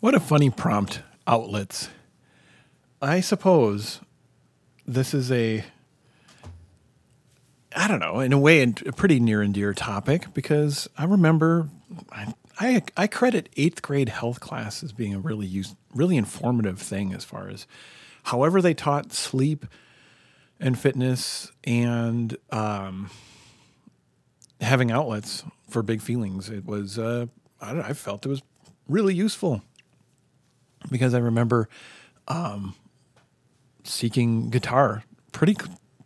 What a funny prompt, outlets. I suppose this is a, I don't know, in a way, a pretty near and dear topic because I remember I, I, I credit eighth grade health class as being a really use, really informative thing as far as however they taught sleep and fitness and um, having outlets for big feelings. It was, uh, I, I felt it was really useful because I remember um, seeking guitar pretty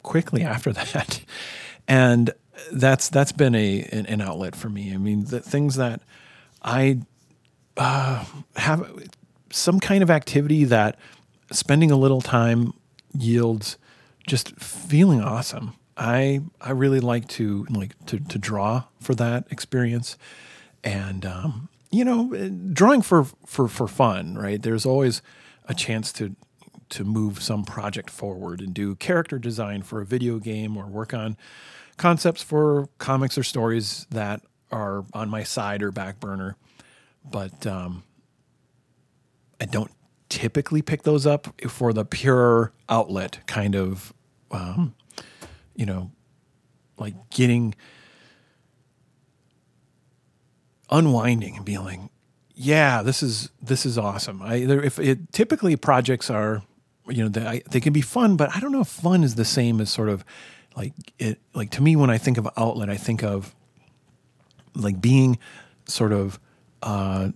quickly after that, and that's that's been a an, an outlet for me. I mean, the things that I uh, have some kind of activity that spending a little time yields just feeling awesome. I I really like to like to to draw for that experience, and um, you know, drawing for for for fun, right? There's always a chance to to move some project forward and do character design for a video game or work on concepts for comics or stories that are on my side or back burner. But um, I don't typically pick those up for the pure outlet kind of, um, you know, like getting unwinding and being like, yeah, this is this is awesome. I if it typically projects are, you know, they, they can be fun, but I don't know if fun is the same as sort of like it. Like to me, when I think of outlet, I think of like being sort of uh,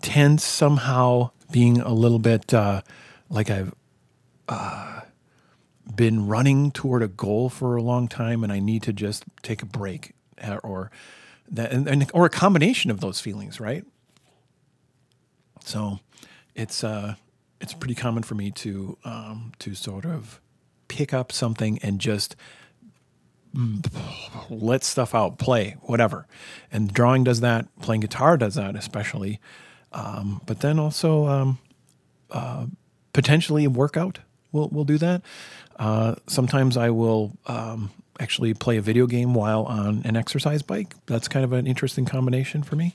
tense somehow, being a little bit uh, like I've uh, been running toward a goal for a long time, and I need to just take a break uh, or that and, and, or a combination of those feelings, right? So it's uh, it's pretty common for me to um, to sort of pick up something and just let stuff out, play, whatever. And drawing does that, playing guitar does that, especially. Um, but then also um, uh, potentially workout will will do that. Uh, sometimes I will um, actually play a video game while on an exercise bike. That's kind of an interesting combination for me.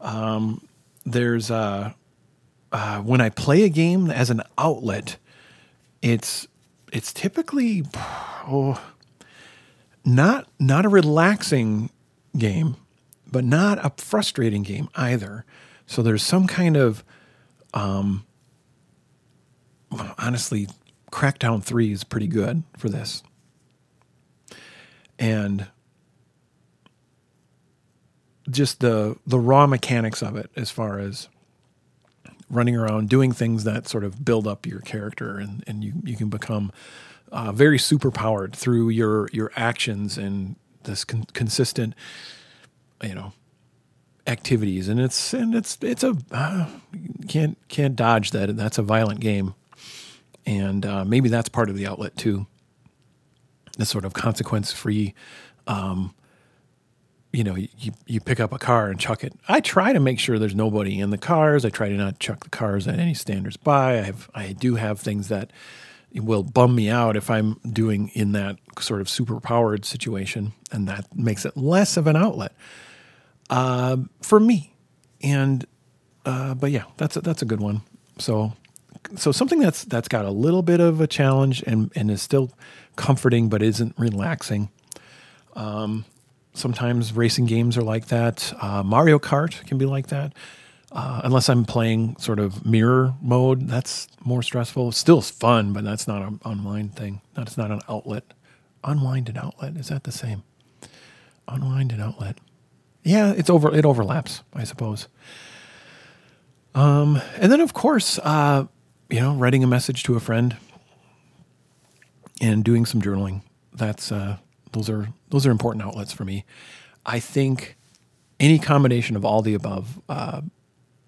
Um, there's uh, uh, when I play a game as an outlet, it's it's typically oh, not not a relaxing game, but not a frustrating game either. So there's some kind of um, honestly, Crackdown 3 is pretty good for this and just the the raw mechanics of it as far as running around doing things that sort of build up your character and, and you, you can become uh, very super powered through your your actions and this con- consistent you know activities. And it's and it's it's a uh, can't can't dodge that. That's a violent game. And uh, maybe that's part of the outlet too the sort of consequence free. Um, you know, you, you pick up a car and chuck it. I try to make sure there's nobody in the cars. I try to not chuck the cars at any standers by. I have, I do have things that will bum me out if I'm doing in that sort of super powered situation, and that makes it less of an outlet uh, for me. And uh, but yeah, that's a, that's a good one. So so something that's that's got a little bit of a challenge and and is still comforting but isn't relaxing. Um, sometimes racing games are like that. Uh, Mario Kart can be like that. Uh, unless I'm playing sort of mirror mode, that's more stressful. Still fun, but that's not an unwind thing. That's not an outlet. Unwind and outlet is that the same? Unwind and outlet. Yeah, it's over. It overlaps, I suppose. Um, and then of course, uh, you know, writing a message to a friend and doing some journaling. That's uh, those are those are important outlets for me. I think any combination of all the above uh,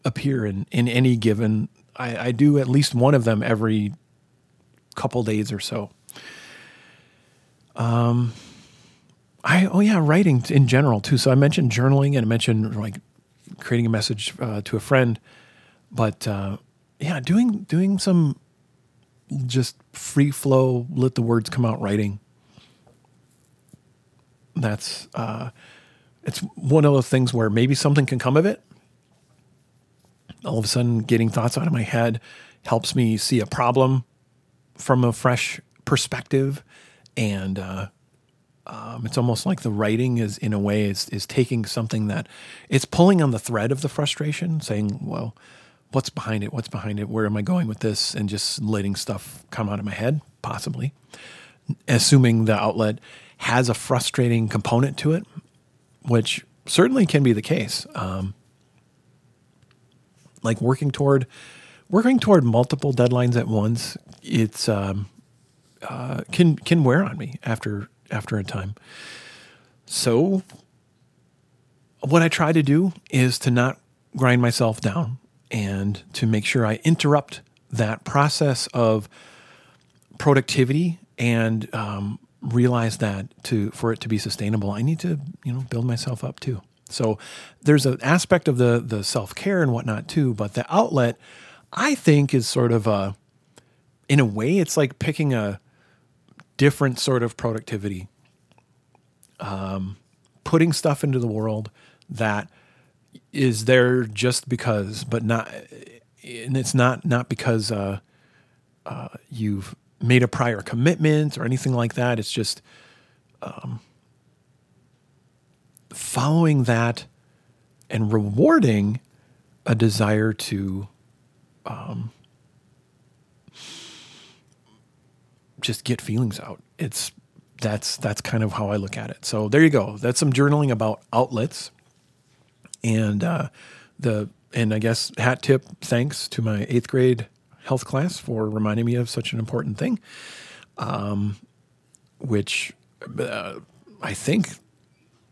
appear in in any given. I, I do at least one of them every couple days or so. Um, I oh yeah, writing in general too. So I mentioned journaling and I mentioned like creating a message uh, to a friend, but uh, yeah, doing doing some just free flow, let the words come out writing. That's uh, it's one of those things where maybe something can come of it, all of a sudden getting thoughts out of my head helps me see a problem from a fresh perspective. And uh, um, it's almost like the writing is, in a way, is, is taking something that it's pulling on the thread of the frustration, saying, well, what's behind it? What's behind it? Where am I going with this? And just letting stuff come out of my head, possibly, assuming the outlet has a frustrating component to it, which certainly can be the case. Um, like working toward working toward multiple deadlines at once, it's um, uh, can can wear on me after after a time. So, what I try to do is to not grind myself down and to make sure I interrupt that process of productivity and um, realize that to for it to be sustainable, I need to you know build myself up too. So there's an aspect of the the self care and whatnot too, but the outlet I think is sort of a in a way it's like picking a different sort of productivity. Um, putting stuff into the world that is there just because, but not, and it's not not because uh, uh, you've made a prior commitment or anything like that. It's just um, following that and rewarding a desire to um, just get feelings out. It's that's that's kind of how I look at it. So there you go. That's some journaling about outlets, and uh, the and I guess hat tip thanks to my eighth grade health class for reminding me of such an important thing, um, which uh, I think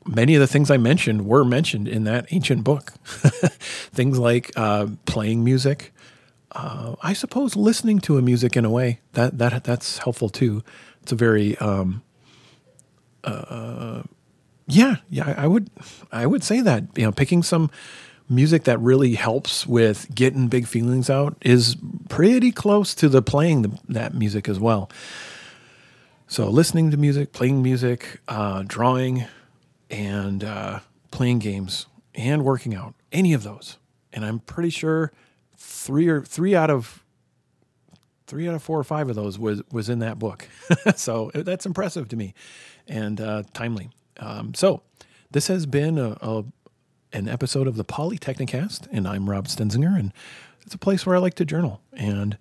many of the things I mentioned were mentioned in that ancient book. things like uh, playing music, uh, I suppose listening to a music in a way that that that's helpful too. It's a very um, uh, yeah yeah I, would I would say that you know picking some music that really helps with getting big feelings out is pretty close to the playing the, that music as well. So listening to music, playing music, uh, drawing, and uh, playing games and working out, any of those, and I'm pretty sure three or three out of three out of four or five of those was was in that book. so that's impressive to me and uh, timely. Um, so this has been a, a, an episode of the Polytechnicast, and I'm Rob Stenzinger, and it's a place where I like to journal. And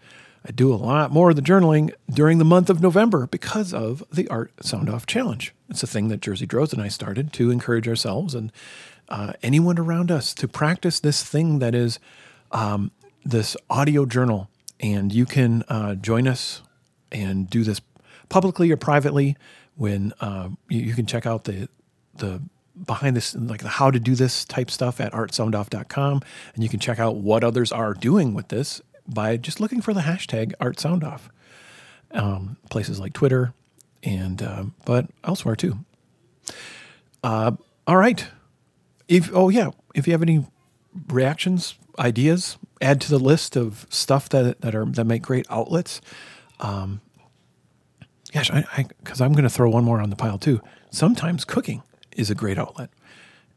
I do a lot more of the journaling during the month of November because of the Art Sound Off Challenge. It's a thing that Jersey Droz and I started to encourage ourselves and uh, anyone around us to practice this thing that is um, this audio journal, and you can uh, join us and do this publicly or privately. When uh, you, you, can check out the the behind this like the how to do this type stuff at artsoundoff.com and you can check out what others are doing with this by just looking for the hashtag artsoundoff um, places like twitter and uh, but elsewhere too uh, all right if oh yeah if you have any reactions ideas add to the list of stuff that that are that make great outlets. Um, gosh, I because I'm going to throw one more on the pile too. Sometimes cooking is a great outlet,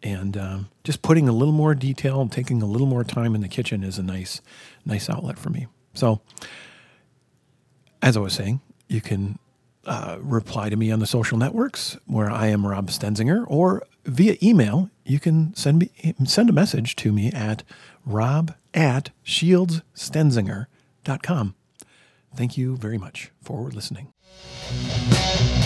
and um, just putting a little more detail and taking a little more time in the kitchen is a nice nice outlet for me. So, as I was saying, you can uh, reply to me on the social networks where I am Rob Stenzinger, or via email, you can send me send a message to me at rob at shieldsstenzinger.com. Thank you very much for listening. Thank you.